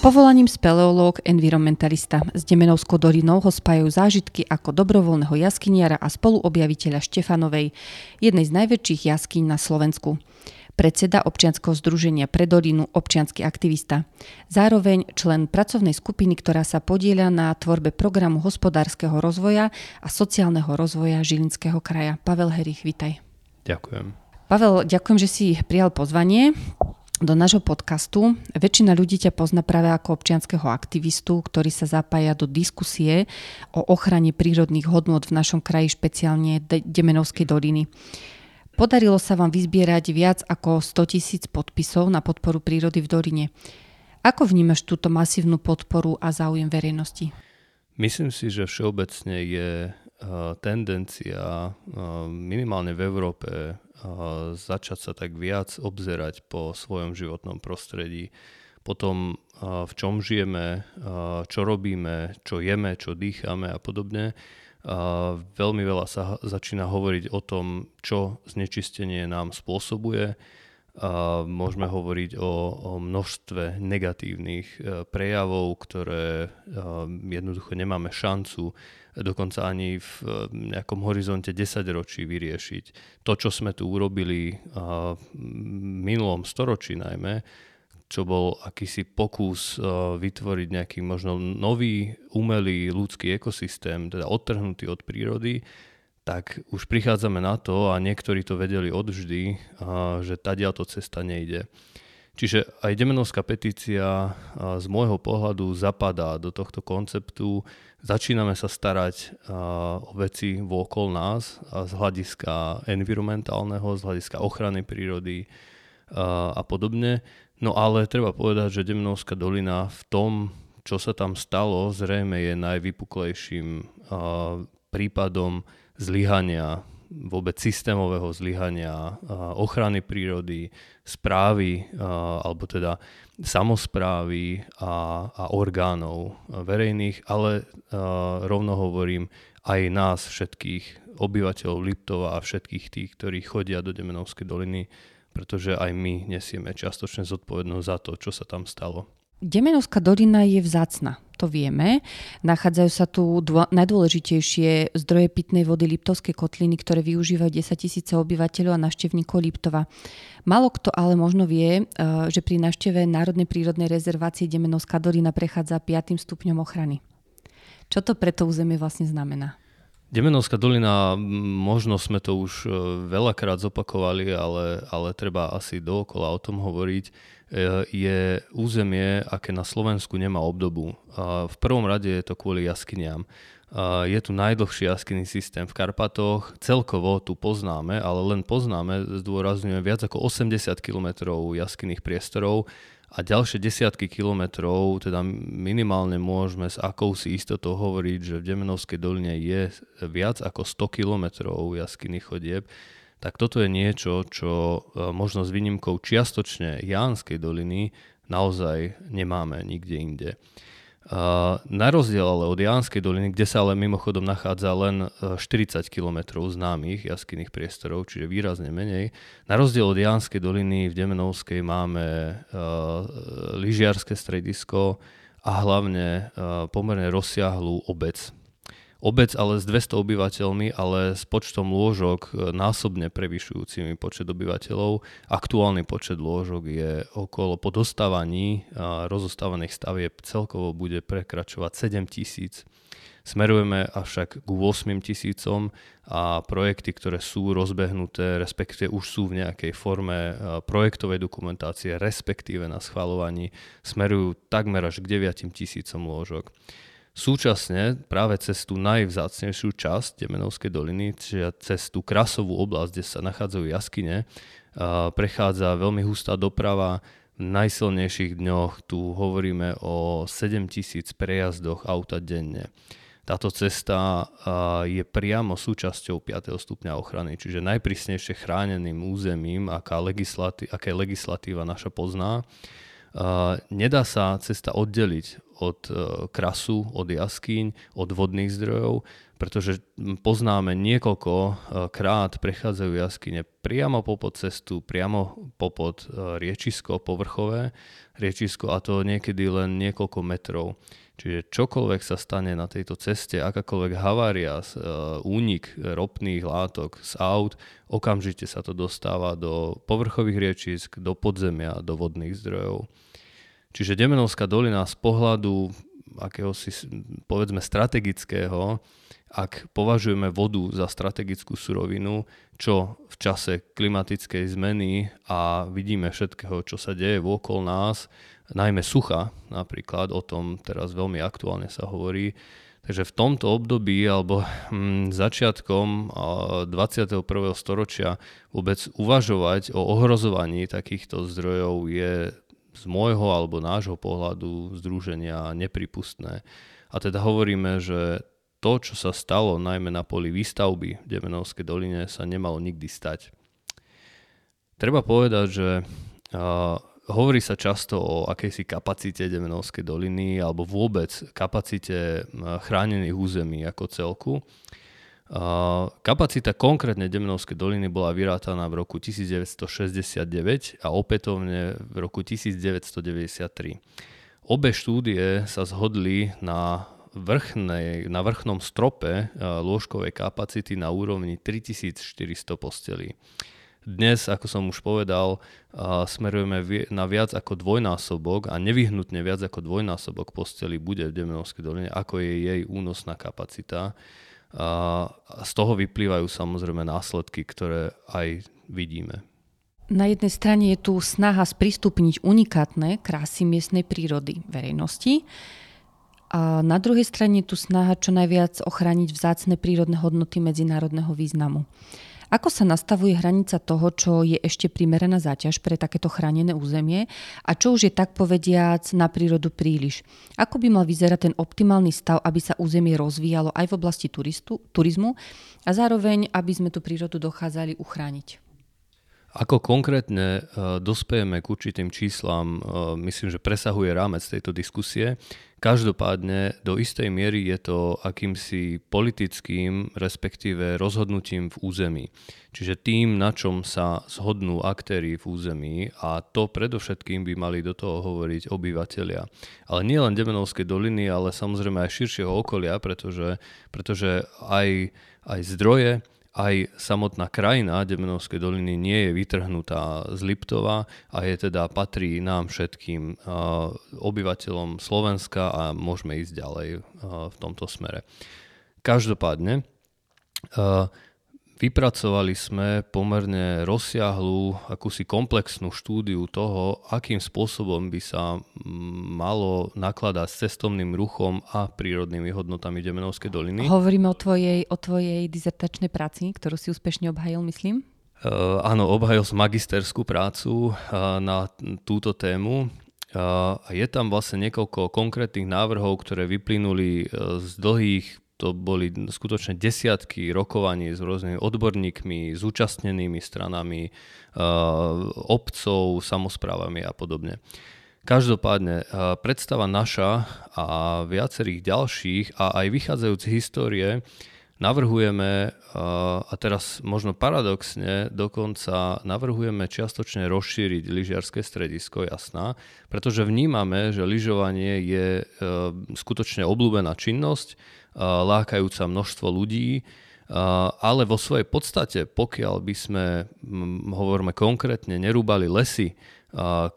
Povolaním speleológ, environmentalista s Demenovskou dolinou ho spájajú zážitky ako dobrovoľného jaskyniara a spoluobjaviteľa Štefanovej, jednej z najväčších jaskyň na Slovensku. Predseda občianskeho združenia pre dolinu, občiansky aktivista. Zároveň člen pracovnej skupiny, ktorá sa podieľa na tvorbe programu hospodárskeho rozvoja a sociálneho rozvoja Žilinského kraja. Pavel Herich, vitaj. Ďakujem. Pavel, ďakujem, že si prijal pozvanie do nášho podcastu. Väčšina ľudí ťa pozná práve ako občianského aktivistu, ktorý sa zapája do diskusie o ochrane prírodných hodnôt v našom kraji, špeciálne Demenovskej doliny. Podarilo sa vám vyzbierať viac ako 100 tisíc podpisov na podporu prírody v Doline. Ako vnímaš túto masívnu podporu a záujem verejnosti? Myslím si, že všeobecne je tendencia minimálne v Európe začať sa tak viac obzerať po svojom životnom prostredí, po tom, v čom žijeme, čo robíme, čo jeme, čo dýchame a podobne. Veľmi veľa sa začína hovoriť o tom, čo znečistenie nám spôsobuje. Môžeme hovoriť o, o množstve negatívnych prejavov, ktoré jednoducho nemáme šancu dokonca ani v eh, nejakom horizonte 10 ročí vyriešiť. To, čo sme tu urobili v minulom storočí najmä, čo bol akýsi pokus eh, vytvoriť nejaký možno nový umelý ľudský ekosystém, teda odtrhnutý od prírody, tak už prichádzame na to a niektorí to vedeli odvždy, že tadiaľto cesta nejde. Čiže aj Demenovská petícia z môjho pohľadu zapadá do tohto konceptu. Začíname sa starať o veci vôkol nás z hľadiska environmentálneho, z hľadiska ochrany prírody a podobne. No ale treba povedať, že Demenovská dolina v tom, čo sa tam stalo, zrejme je najvypuklejším prípadom zlyhania vôbec systémového zlyhania, ochrany prírody, správy, alebo teda samozprávy a, a orgánov verejných, ale rovno hovorím aj nás všetkých obyvateľov Liptova a všetkých tých, ktorí chodia do Demenovskej doliny, pretože aj my nesieme čiastočne zodpovednosť za to, čo sa tam stalo. Demenovská dolina je vzácna, to vieme. Nachádzajú sa tu dvo- najdôležitejšie zdroje pitnej vody Liptovskej kotliny, ktoré využívajú 10 tisíce obyvateľov a naštevníkov Liptova. Malo kto ale možno vie, eh, že pri našteve Národnej prírodnej rezervácie Demenovská dolina prechádza 5. stupňom ochrany. Čo to pre to územie vlastne znamená? Demenovská dolina, možno sme to už e, veľakrát zopakovali, ale, ale treba asi dookola o tom hovoriť, je územie, aké na Slovensku nemá obdobu. V prvom rade je to kvôli jaskyniam. Je tu najdlhší jaskyný systém v Karpatoch, celkovo tu poznáme, ale len poznáme, zdôrazňujem, viac ako 80 km jaskyných priestorov a ďalšie desiatky kilometrov, teda minimálne môžeme s akousi istotou hovoriť, že v Demenovskej doline je viac ako 100 kilometrov jaskyných chodieb, tak toto je niečo, čo e, možno s výnimkou čiastočne Jánskej doliny naozaj nemáme nikde inde. Na rozdiel ale od Jánskej doliny, kde sa ale mimochodom nachádza len 40 e, km známych jaskyných priestorov, čiže výrazne menej, na rozdiel od Jánskej doliny v Demenovskej máme lyžiarske stredisko a hlavne pomerne rozsiahlú obec, Obec ale s 200 obyvateľmi, ale s počtom lôžok e, násobne prevyšujúcimi počet obyvateľov. Aktuálny počet lôžok je okolo po dostávaní rozostávaných stavieb celkovo bude prekračovať 7 tisíc. Smerujeme avšak k 8 tisícom a projekty, ktoré sú rozbehnuté, respektíve už sú v nejakej forme e, projektovej dokumentácie, respektíve na schvalovaní, smerujú takmer až k 9 tisícom lôžok. Súčasne práve cez tú najvzácnejšiu časť Demenovskej doliny, čiže cez tú krasovú oblasť, kde sa nachádzajú jaskyne, prechádza veľmi hustá doprava. V najsilnejších dňoch tu hovoríme o 7000 prejazdoch auta denne. Táto cesta je priamo súčasťou 5. stupňa ochrany, čiže najprísnejšie chráneným územím, aká legislatíva, aká legislatíva naša pozná Nedá sa cesta oddeliť od krasu, od jaskyň, od vodných zdrojov, pretože poznáme niekoľko krát prechádzajú jaskyne priamo popod cestu, priamo popod riečisko povrchové, riečisko a to niekedy len niekoľko metrov. Čiže čokoľvek sa stane na tejto ceste, akákoľvek havária, uh, únik ropných látok z aut, okamžite sa to dostáva do povrchových riečisk, do podzemia, do vodných zdrojov. Čiže Demenovská dolina z pohľadu akéhosi, povedzme, strategického, ak považujeme vodu za strategickú surovinu, čo v čase klimatickej zmeny a vidíme všetkého, čo sa deje vôkol nás, najmä sucha napríklad, o tom teraz veľmi aktuálne sa hovorí. Takže v tomto období alebo hm, začiatkom 21. storočia vôbec uvažovať o ohrozovaní takýchto zdrojov je z môjho alebo nášho pohľadu združenia nepripustné. A teda hovoríme, že to, čo sa stalo najmä na poli výstavby v Demenovskej doline, sa nemalo nikdy stať. Treba povedať, že Hovorí sa často o akejsi kapacite Demenovskej doliny alebo vôbec kapacite chránených území ako celku. Kapacita konkrétne Demenovskej doliny bola vyrátaná v roku 1969 a opätovne v roku 1993. Obe štúdie sa zhodli na, vrchnej, na vrchnom strope lôžkovej kapacity na úrovni 3400 postelí. Dnes, ako som už povedal, smerujeme na viac ako dvojnásobok a nevyhnutne viac ako dvojnásobok posteli bude v Demenovskej doline, ako je jej únosná kapacita. A z toho vyplývajú samozrejme následky, ktoré aj vidíme. Na jednej strane je tu snaha sprístupniť unikátne krásy miestnej prírody verejnosti, a na druhej strane je tu snaha čo najviac ochrániť vzácne prírodné hodnoty medzinárodného významu. Ako sa nastavuje hranica toho, čo je ešte primeraná záťaž pre takéto chránené územie a čo už je tak povediac na prírodu príliš? Ako by mal vyzerať ten optimálny stav, aby sa územie rozvíjalo aj v oblasti turistu, turizmu a zároveň, aby sme tú prírodu dochádzali uchrániť? Ako konkrétne uh, dospejeme k určitým číslam, uh, myslím, že presahuje rámec tejto diskusie. Každopádne do istej miery je to akýmsi politickým, respektíve rozhodnutím v území. Čiže tým, na čom sa zhodnú aktéry v území a to predovšetkým by mali do toho hovoriť obyvateľia. Ale nie len Demenovskej doliny, ale samozrejme aj širšieho okolia, pretože, pretože aj, aj zdroje, aj samotná krajina Demenovskej doliny nie je vytrhnutá z Liptova a je teda patrí nám všetkým obyvateľom Slovenska a môžeme ísť ďalej v tomto smere. Každopádne, Vypracovali sme pomerne rozsiahlú, akúsi komplexnú štúdiu toho, akým spôsobom by sa malo nakladať s cestovným ruchom a prírodnými hodnotami Demenovskej doliny. Hovoríme o tvojej, o tvojej dizertačnej práci, ktorú si úspešne obhajil, myslím. Uh, áno, obhajil som magisterskú prácu uh, na túto tému. Uh, je tam vlastne niekoľko konkrétnych návrhov, ktoré vyplynuli z dlhých to boli skutočne desiatky rokovaní s rôznymi odborníkmi, zúčastnenými stranami, uh, obcov, samozprávami a podobne. Každopádne, uh, predstava naša a viacerých ďalších a aj vychádzajúci histórie navrhujeme, uh, a teraz možno paradoxne, dokonca navrhujeme čiastočne rozšíriť lyžiarske stredisko, jasná, pretože vnímame, že lyžovanie je skutočne obľúbená činnosť, lákajúca množstvo ľudí, ale vo svojej podstate, pokiaľ by sme, hovoríme konkrétne, nerúbali lesy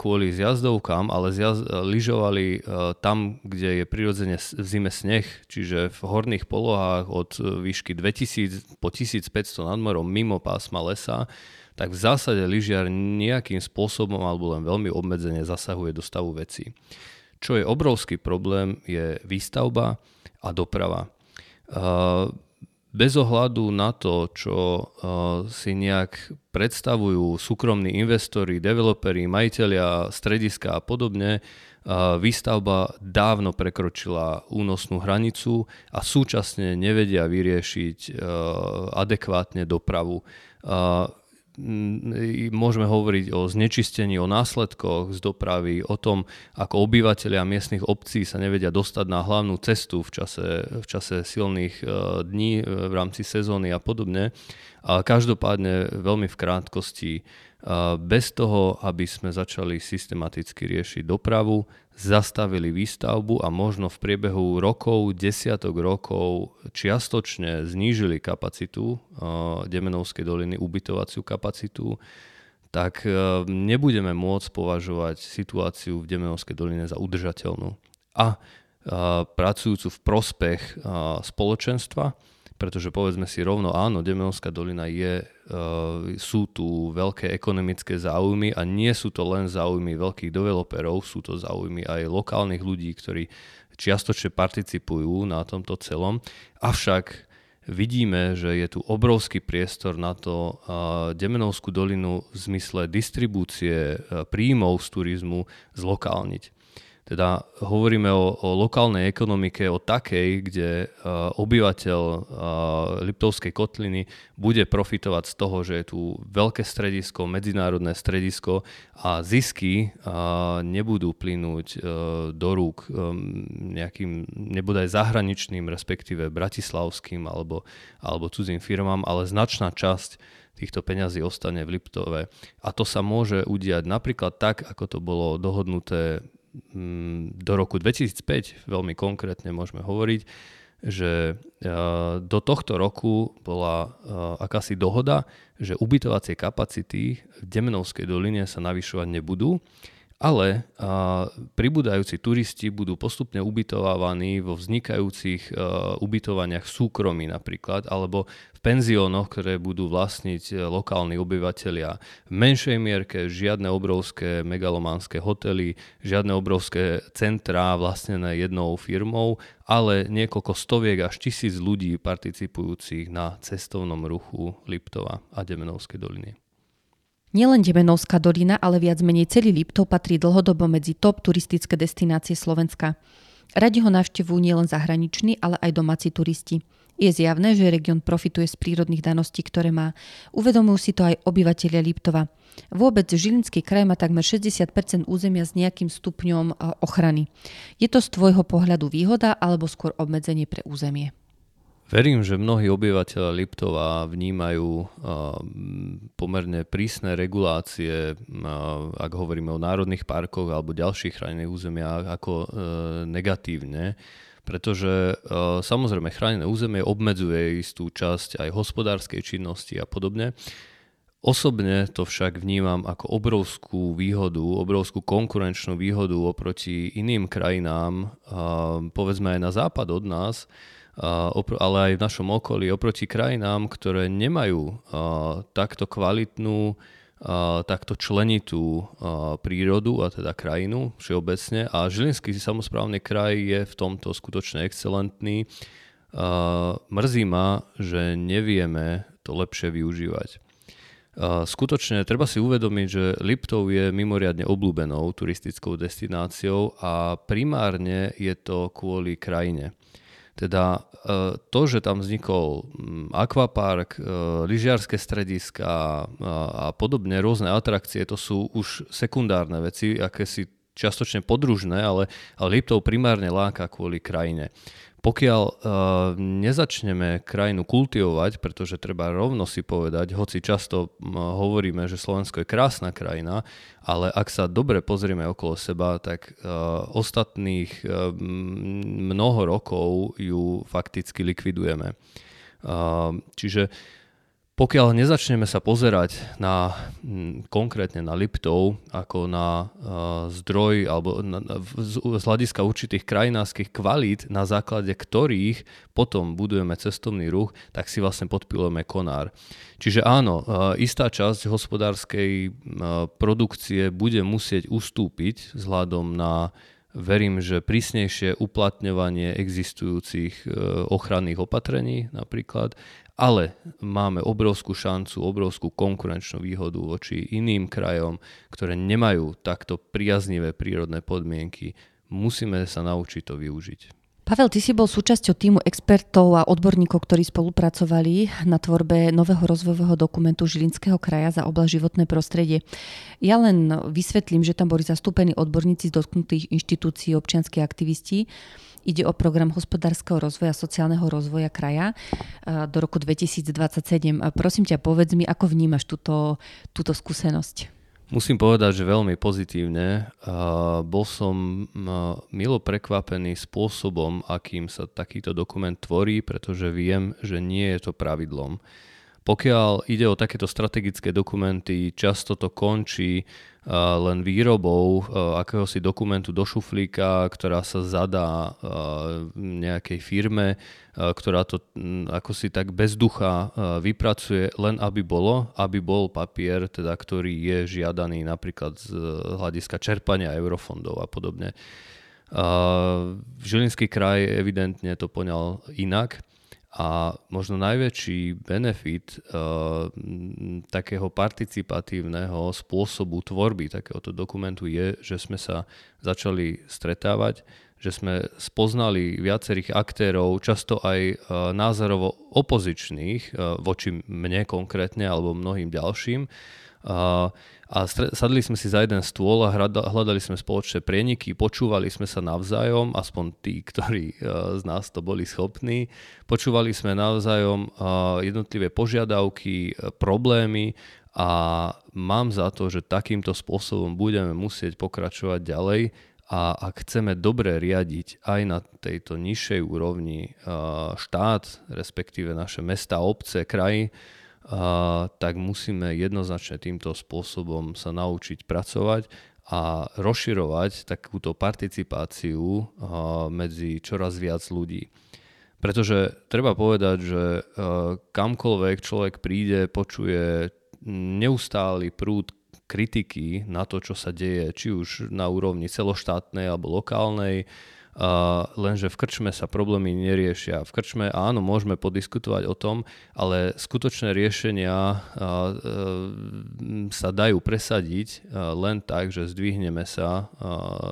kvôli zjazdovkám, ale zjazd, lyžovali tam, kde je prirodzene v zime sneh, čiže v horných polohách od výšky 2000 po 1500 nad morom mimo pásma lesa, tak v zásade lyžiar nejakým spôsobom alebo len veľmi obmedzene zasahuje do stavu veci. Čo je obrovský problém, je výstavba a doprava. Bez ohľadu na to, čo si nejak predstavujú súkromní investori, developeri, majiteľia strediska a podobne, výstavba dávno prekročila únosnú hranicu a súčasne nevedia vyriešiť adekvátne dopravu. Môžeme hovoriť o znečistení, o následkoch z dopravy, o tom, ako obyvateľia miestnych obcí sa nevedia dostať na hlavnú cestu v čase, v čase silných e, dní e, v rámci sezóny a podobne. Ale každopádne veľmi v krátkosti bez toho, aby sme začali systematicky riešiť dopravu, zastavili výstavbu a možno v priebehu rokov, desiatok rokov čiastočne znížili kapacitu Demenovskej doliny, ubytovaciu kapacitu, tak e, nebudeme môcť považovať situáciu v Demenovskej doline za udržateľnú. A pracujúcu v prospech spoločenstva, pretože povedzme si rovno, áno, Demenovská dolina je, uh, sú tu veľké ekonomické záujmy a nie sú to len záujmy veľkých developerov, sú to záujmy aj lokálnych ľudí, ktorí čiastočne participujú na tomto celom. Avšak vidíme, že je tu obrovský priestor na to uh, Demenovskú dolinu v zmysle distribúcie uh, príjmov z turizmu zlokálniť. Teda hovoríme o, o lokálnej ekonomike, o takej, kde uh, obyvateľ uh, Liptovskej kotliny bude profitovať z toho, že je tu veľké stredisko, medzinárodné stredisko a zisky uh, nebudú plynúť uh, do rúk um, nejakým, nebodaj zahraničným, respektíve bratislavským alebo, alebo cudzím firmám, ale značná časť týchto peňazí ostane v Liptove. A to sa môže udiať napríklad tak, ako to bolo dohodnuté do roku 2005, veľmi konkrétne môžeme hovoriť, že do tohto roku bola akási dohoda, že ubytovacie kapacity v Demenovskej doline sa navyšovať nebudú ale a, pribúdajúci turisti budú postupne ubytovávaní vo vznikajúcich a, ubytovaniach súkromí napríklad, alebo v penziónoch, ktoré budú vlastniť e, lokálni obyvateľia. V menšej mierke žiadne obrovské megalománske hotely, žiadne obrovské centrá vlastnené jednou firmou, ale niekoľko stoviek až tisíc ľudí participujúcich na cestovnom ruchu Liptova a Demenovskej doliny. Nielen Demenovská dolina, ale viac menej celý Liptov patrí dlhodobo medzi top turistické destinácie Slovenska. Radi ho navštevujú nielen zahraniční, ale aj domáci turisti. Je zjavné, že región profituje z prírodných daností, ktoré má. Uvedomujú si to aj obyvateľia Liptova. Vôbec Žilinský kraj má takmer 60% územia s nejakým stupňom eh, ochrany. Je to z tvojho pohľadu výhoda alebo skôr obmedzenie pre územie? Verím, že mnohí obyvateľe Liptova vnímajú pomerne prísne regulácie, ak hovoríme o národných parkoch alebo ďalších chránených územiach, ako e, negatívne, pretože samozrejme chránené územie obmedzuje istú časť aj hospodárskej činnosti a podobne. Osobne to však vnímam ako obrovskú výhodu, obrovskú konkurenčnú výhodu oproti iným krajinám, povedzme aj na západ od nás, ale aj v našom okolí oproti krajinám, ktoré nemajú takto kvalitnú, takto členitú prírodu a teda krajinu všeobecne a Žilinský samozprávny kraj je v tomto skutočne excelentný. Mrzí ma, že nevieme to lepšie využívať. Skutočne treba si uvedomiť, že Liptov je mimoriadne obľúbenou turistickou destináciou a primárne je to kvôli krajine. Teda e, to, že tam vznikol akvapark, e, lyžiarske strediska a podobne, rôzne atrakcie, to sú už sekundárne veci, aké si čiastočne podružné, ale, ale Liptov primárne láka kvôli krajine. Pokiaľ uh, nezačneme krajinu kultivovať, pretože treba rovno si povedať, hoci často uh, hovoríme, že Slovensko je krásna krajina, ale ak sa dobre pozrieme okolo seba, tak uh, ostatných uh, mnoho rokov ju fakticky likvidujeme. Uh, čiže uh, pokiaľ nezačneme sa pozerať na, konkrétne na Liptov ako na uh, zdroj alebo na, na, z, z hľadiska určitých krajinárskych kvalít, na základe ktorých potom budujeme cestovný ruch, tak si vlastne podpilujeme konár. Čiže áno, uh, istá časť hospodárskej uh, produkcie bude musieť ustúpiť vzhľadom na verím, že prísnejšie uplatňovanie existujúcich ochranných opatrení napríklad, ale máme obrovskú šancu, obrovskú konkurenčnú výhodu voči iným krajom, ktoré nemajú takto priaznivé prírodné podmienky. Musíme sa naučiť to využiť. Pavel, ty si bol súčasťou týmu expertov a odborníkov, ktorí spolupracovali na tvorbe nového rozvojového dokumentu Žilinského kraja za oblasť životné prostredie. Ja len vysvetlím, že tam boli zastúpení odborníci z dotknutých inštitúcií, občianskí aktivisti. Ide o program hospodárskeho rozvoja, sociálneho rozvoja kraja do roku 2027. Prosím ťa, povedz mi, ako vnímaš túto, túto skúsenosť? Musím povedať, že veľmi pozitívne. Bol som milo prekvapený spôsobom, akým sa takýto dokument tvorí, pretože viem, že nie je to pravidlom. Pokiaľ ide o takéto strategické dokumenty, často to končí len výrobou akéhosi dokumentu do šuflíka, ktorá sa zadá nejakej firme, ktorá to ako si tak bez ducha vypracuje, len aby bolo, aby bol papier, teda, ktorý je žiadaný napríklad z hľadiska čerpania eurofondov a podobne. Žilinský kraj evidentne to poňal inak a možno najväčší benefit uh, takého participatívneho spôsobu tvorby takéhoto dokumentu je, že sme sa začali stretávať, že sme spoznali viacerých aktérov, často aj uh, názorovo opozičných uh, voči mne konkrétne alebo mnohým ďalším. Uh, a sadli sme si za jeden stôl a hľadali sme spoločné prieniky, počúvali sme sa navzájom, aspoň tí, ktorí e, z nás to boli schopní. Počúvali sme navzájom e, jednotlivé požiadavky, e, problémy a mám za to, že takýmto spôsobom budeme musieť pokračovať ďalej a ak chceme dobre riadiť aj na tejto nižšej úrovni štát, respektíve naše mesta, obce, kraji, a, tak musíme jednoznačne týmto spôsobom sa naučiť pracovať a rozširovať takúto participáciu a, medzi čoraz viac ľudí. Pretože treba povedať, že a, kamkoľvek človek príde, počuje neustály prúd kritiky na to, čo sa deje, či už na úrovni celoštátnej alebo lokálnej, Lenže v krčme sa problémy neriešia. V krčme áno, môžeme podiskutovať o tom, ale skutočné riešenia uh, sa dajú presadiť len tak, že zdvihneme sa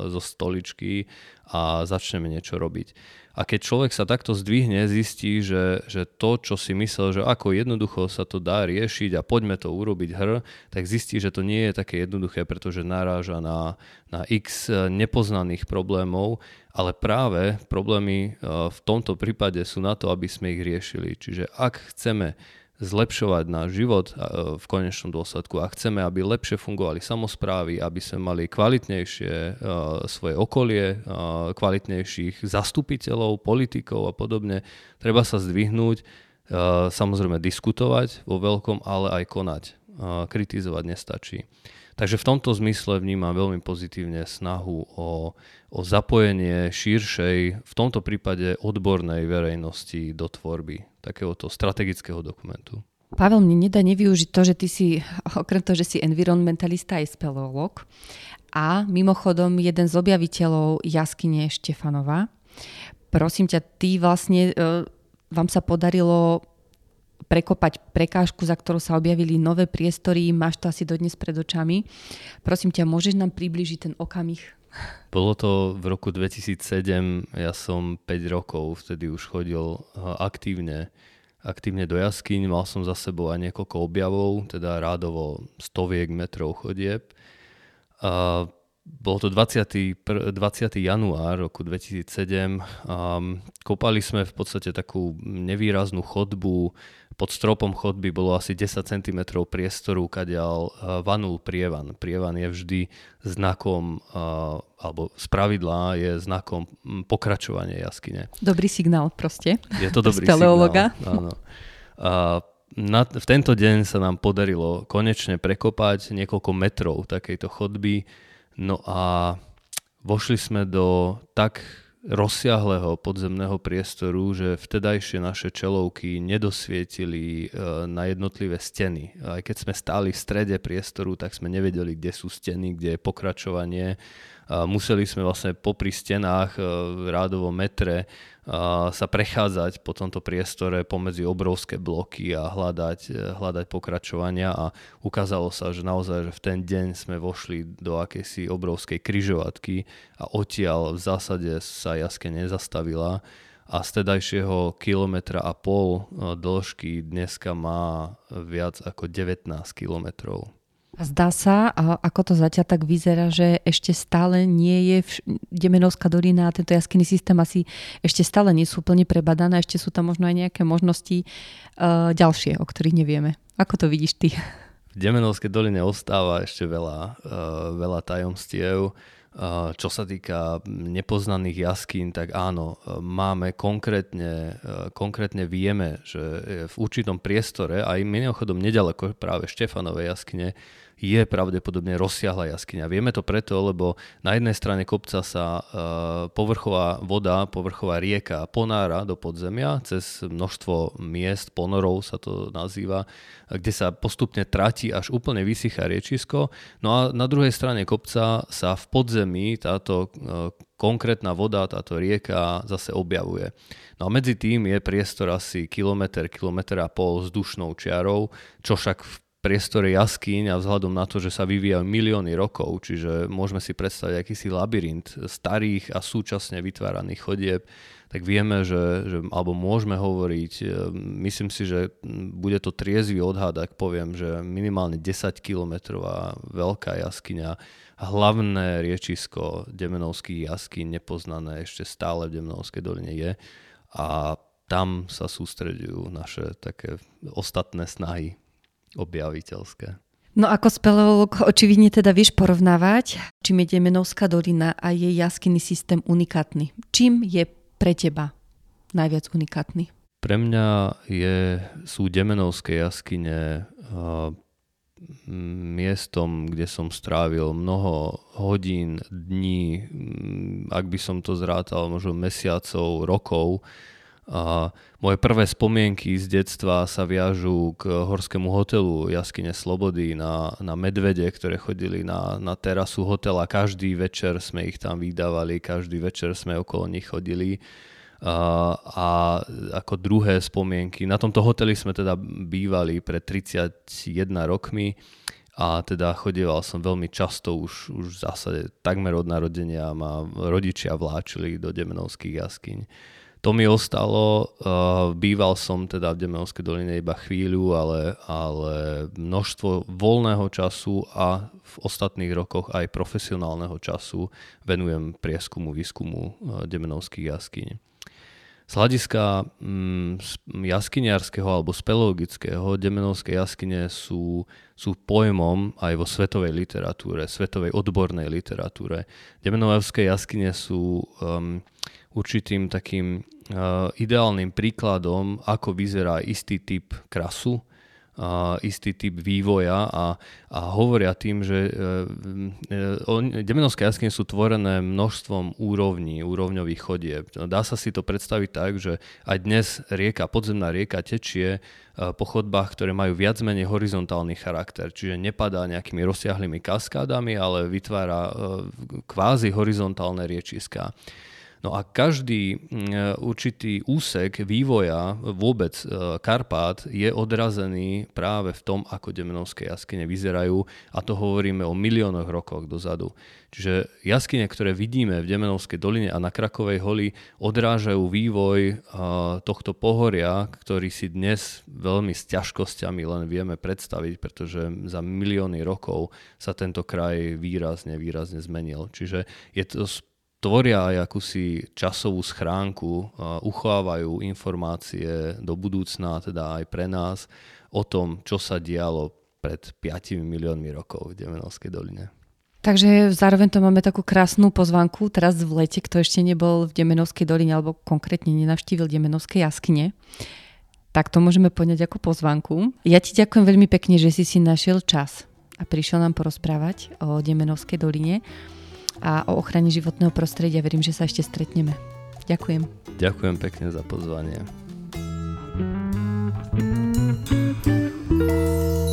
zo stoličky a začneme niečo robiť. A keď človek sa takto zdvihne, zistí, že, že to, čo si myslel, že ako jednoducho sa to dá riešiť a poďme to urobiť hr, tak zistí, že to nie je také jednoduché, pretože naráža na, na x nepoznaných problémov, ale práve problémy e, v tomto prípade sú na to, aby sme ich riešili. Čiže ak chceme zlepšovať náš život e, v konečnom dôsledku a chceme, aby lepšie fungovali samozprávy, aby sme mali kvalitnejšie e, svoje okolie, e, kvalitnejších zastupiteľov, politikov a podobne, treba sa zdvihnúť, samozrejme diskutovať vo veľkom, ale aj konať. Kritizovať nestačí. Takže v tomto zmysle vnímam veľmi pozitívne snahu o, o zapojenie širšej, v tomto prípade odbornej verejnosti do tvorby takéhoto strategického dokumentu. Pavel, mne nedá nevyužiť to, že ty si, okrem toho, že si environmentalista, aj speleolog a mimochodom jeden z objaviteľov jaskyne Štefanova. Prosím ťa, ty vlastne, e, vám sa podarilo prekopať prekážku, za ktorú sa objavili nové priestory, máš to asi dodnes pred očami. Prosím ťa, môžeš nám približiť ten okamih? Bolo to v roku 2007, ja som 5 rokov vtedy už chodil eh, aktívne, aktívne do jaskyň, mal som za sebou aj niekoľko objavov, teda rádovo stoviek metrov chodieb. A bol to 20. 20. január roku 2007 a kopali sme v podstate takú nevýraznú chodbu pod stropom chodby bolo asi 10 cm priestoru, kadiaľ vanul prievan. Prievan je vždy znakom, alebo z pravidla je znakom pokračovania jaskyne. Dobrý signál proste. Je to dobrý signál. Áno. Na, v tento deň sa nám podarilo konečne prekopať niekoľko metrov takejto chodby. No a vošli sme do tak rozsiahleho podzemného priestoru, že vtedajšie naše čelovky nedosvietili e, na jednotlivé steny. Aj keď sme stáli v strede priestoru, tak sme nevedeli, kde sú steny, kde je pokračovanie. Museli sme vlastne popri stenách e, rádovo metre sa prechádzať po tomto priestore pomedzi obrovské bloky a hľadať, hľadať pokračovania a ukázalo sa, že naozaj že v ten deň sme vošli do akejsi obrovskej kryžovatky a odtiaľ v zásade sa jaske nezastavila a z tedajšieho kilometra a pol dĺžky dneska má viac ako 19 kilometrov. Zdá sa, ako to zatiaľ tak vyzerá, že ešte stále nie je Demenovská dolina a tento jaskyný systém asi ešte stále nie sú plne prebadané, ešte sú tam možno aj nejaké možnosti uh, ďalšie, o ktorých nevieme. Ako to vidíš ty? V Demenovskej doline ostáva ešte veľa, uh, veľa tajomstiev. Uh, čo sa týka nepoznaných jaskín, tak áno, máme konkrétne, konkrétne vieme, že v určitom priestore, aj mimochodom nedaleko práve Štefanovej jaskyne, je pravdepodobne rozsiahla jaskyňa. Vieme to preto, lebo na jednej strane kopca sa e, povrchová voda, povrchová rieka ponára do podzemia cez množstvo miest, ponorov sa to nazýva, kde sa postupne tratí, až úplne vysychá riečisko. No a na druhej strane kopca sa v podzemí táto e, konkrétna voda, táto rieka zase objavuje. No a medzi tým je priestor asi kilometr, kilometr a pol vzdušnou čiarou, čo však v priestore jaskýň a vzhľadom na to, že sa vyvíjajú milióny rokov, čiže môžeme si predstaviť akýsi labyrint starých a súčasne vytváraných chodieb, tak vieme, že, že alebo môžeme hovoriť, e, myslím si, že bude to triezvy odhad, ak poviem, že minimálne 10 kilometrová veľká jaskyňa, hlavné riečisko Demenovských jaskyň, nepoznané ešte stále v Demenovskej doline je. A tam sa sústredujú naše také ostatné snahy objaviteľské. No ako speleolog očividne teda vieš porovnávať, čím je Demenovská dolina a jej jaskyný systém unikátny. Čím je pre teba najviac unikátny? Pre mňa je, sú Demenovské jaskyne uh, miestom, kde som strávil mnoho hodín, dní, ak by som to zrátal, možno mesiacov, rokov, moje prvé spomienky z detstva sa viažú k horskému hotelu Jaskyne Slobody na, na medvede, ktoré chodili na, na terasu hotela. Každý večer sme ich tam vydávali, každý večer sme okolo nich chodili. A, a ako druhé spomienky, na tomto hoteli sme teda bývali pred 31 rokmi a teda chodieval som veľmi často, už, už v zásade takmer od narodenia ma rodičia vláčili do Demenovských jaskyň to mi ostalo, uh, býval som teda v Demenovskej doline iba chvíľu, ale, ale množstvo voľného času a v ostatných rokoch aj profesionálneho času venujem prieskumu, výskumu uh, Demenovských jaskyň. Z hľadiska mm, jaskyniarského alebo speleologického Demenovské jaskyne sú, sú pojmom aj vo svetovej literatúre, svetovej odbornej literatúre. Demenovské jaskyne sú um, určitým takým uh, ideálnym príkladom, ako vyzerá istý typ krasu, istý typ vývoja a, a hovoria tým, že uh, Demenovské jaskyne sú tvorené množstvom úrovní, úrovňových chodieb. Dá sa si to predstaviť tak, že aj dnes rieka, podzemná rieka tečie po chodbách, ktoré majú viac menej horizontálny charakter, čiže nepadá nejakými rozsiahlými kaskádami, ale vytvára kvázi horizontálne riečiska. No a každý mm, určitý úsek vývoja vôbec e, Karpát je odrazený práve v tom, ako Demenovské jaskyne vyzerajú a to hovoríme o miliónoch rokov dozadu. Čiže jaskyne, ktoré vidíme v Demenovskej doline a na Krakovej holi, odrážajú vývoj e, tohto pohoria, ktorý si dnes veľmi s ťažkosťami len vieme predstaviť, pretože za milióny rokov sa tento kraj výrazne, výrazne zmenil. Čiže je to tvoria aj akúsi časovú schránku, uchovávajú informácie do budúcna, teda aj pre nás, o tom, čo sa dialo pred 5 miliónmi rokov v Demenovskej doline. Takže zároveň to máme takú krásnu pozvanku teraz v lete, kto ešte nebol v Demenovskej doline alebo konkrétne nenavštívil Demenovské jaskyne. Tak to môžeme poňať ako pozvanku. Ja ti ďakujem veľmi pekne, že si si našiel čas a prišiel nám porozprávať o Demenovskej doline a o ochrane životného prostredia. Verím, že sa ešte stretneme. Ďakujem. Ďakujem pekne za pozvanie. thank you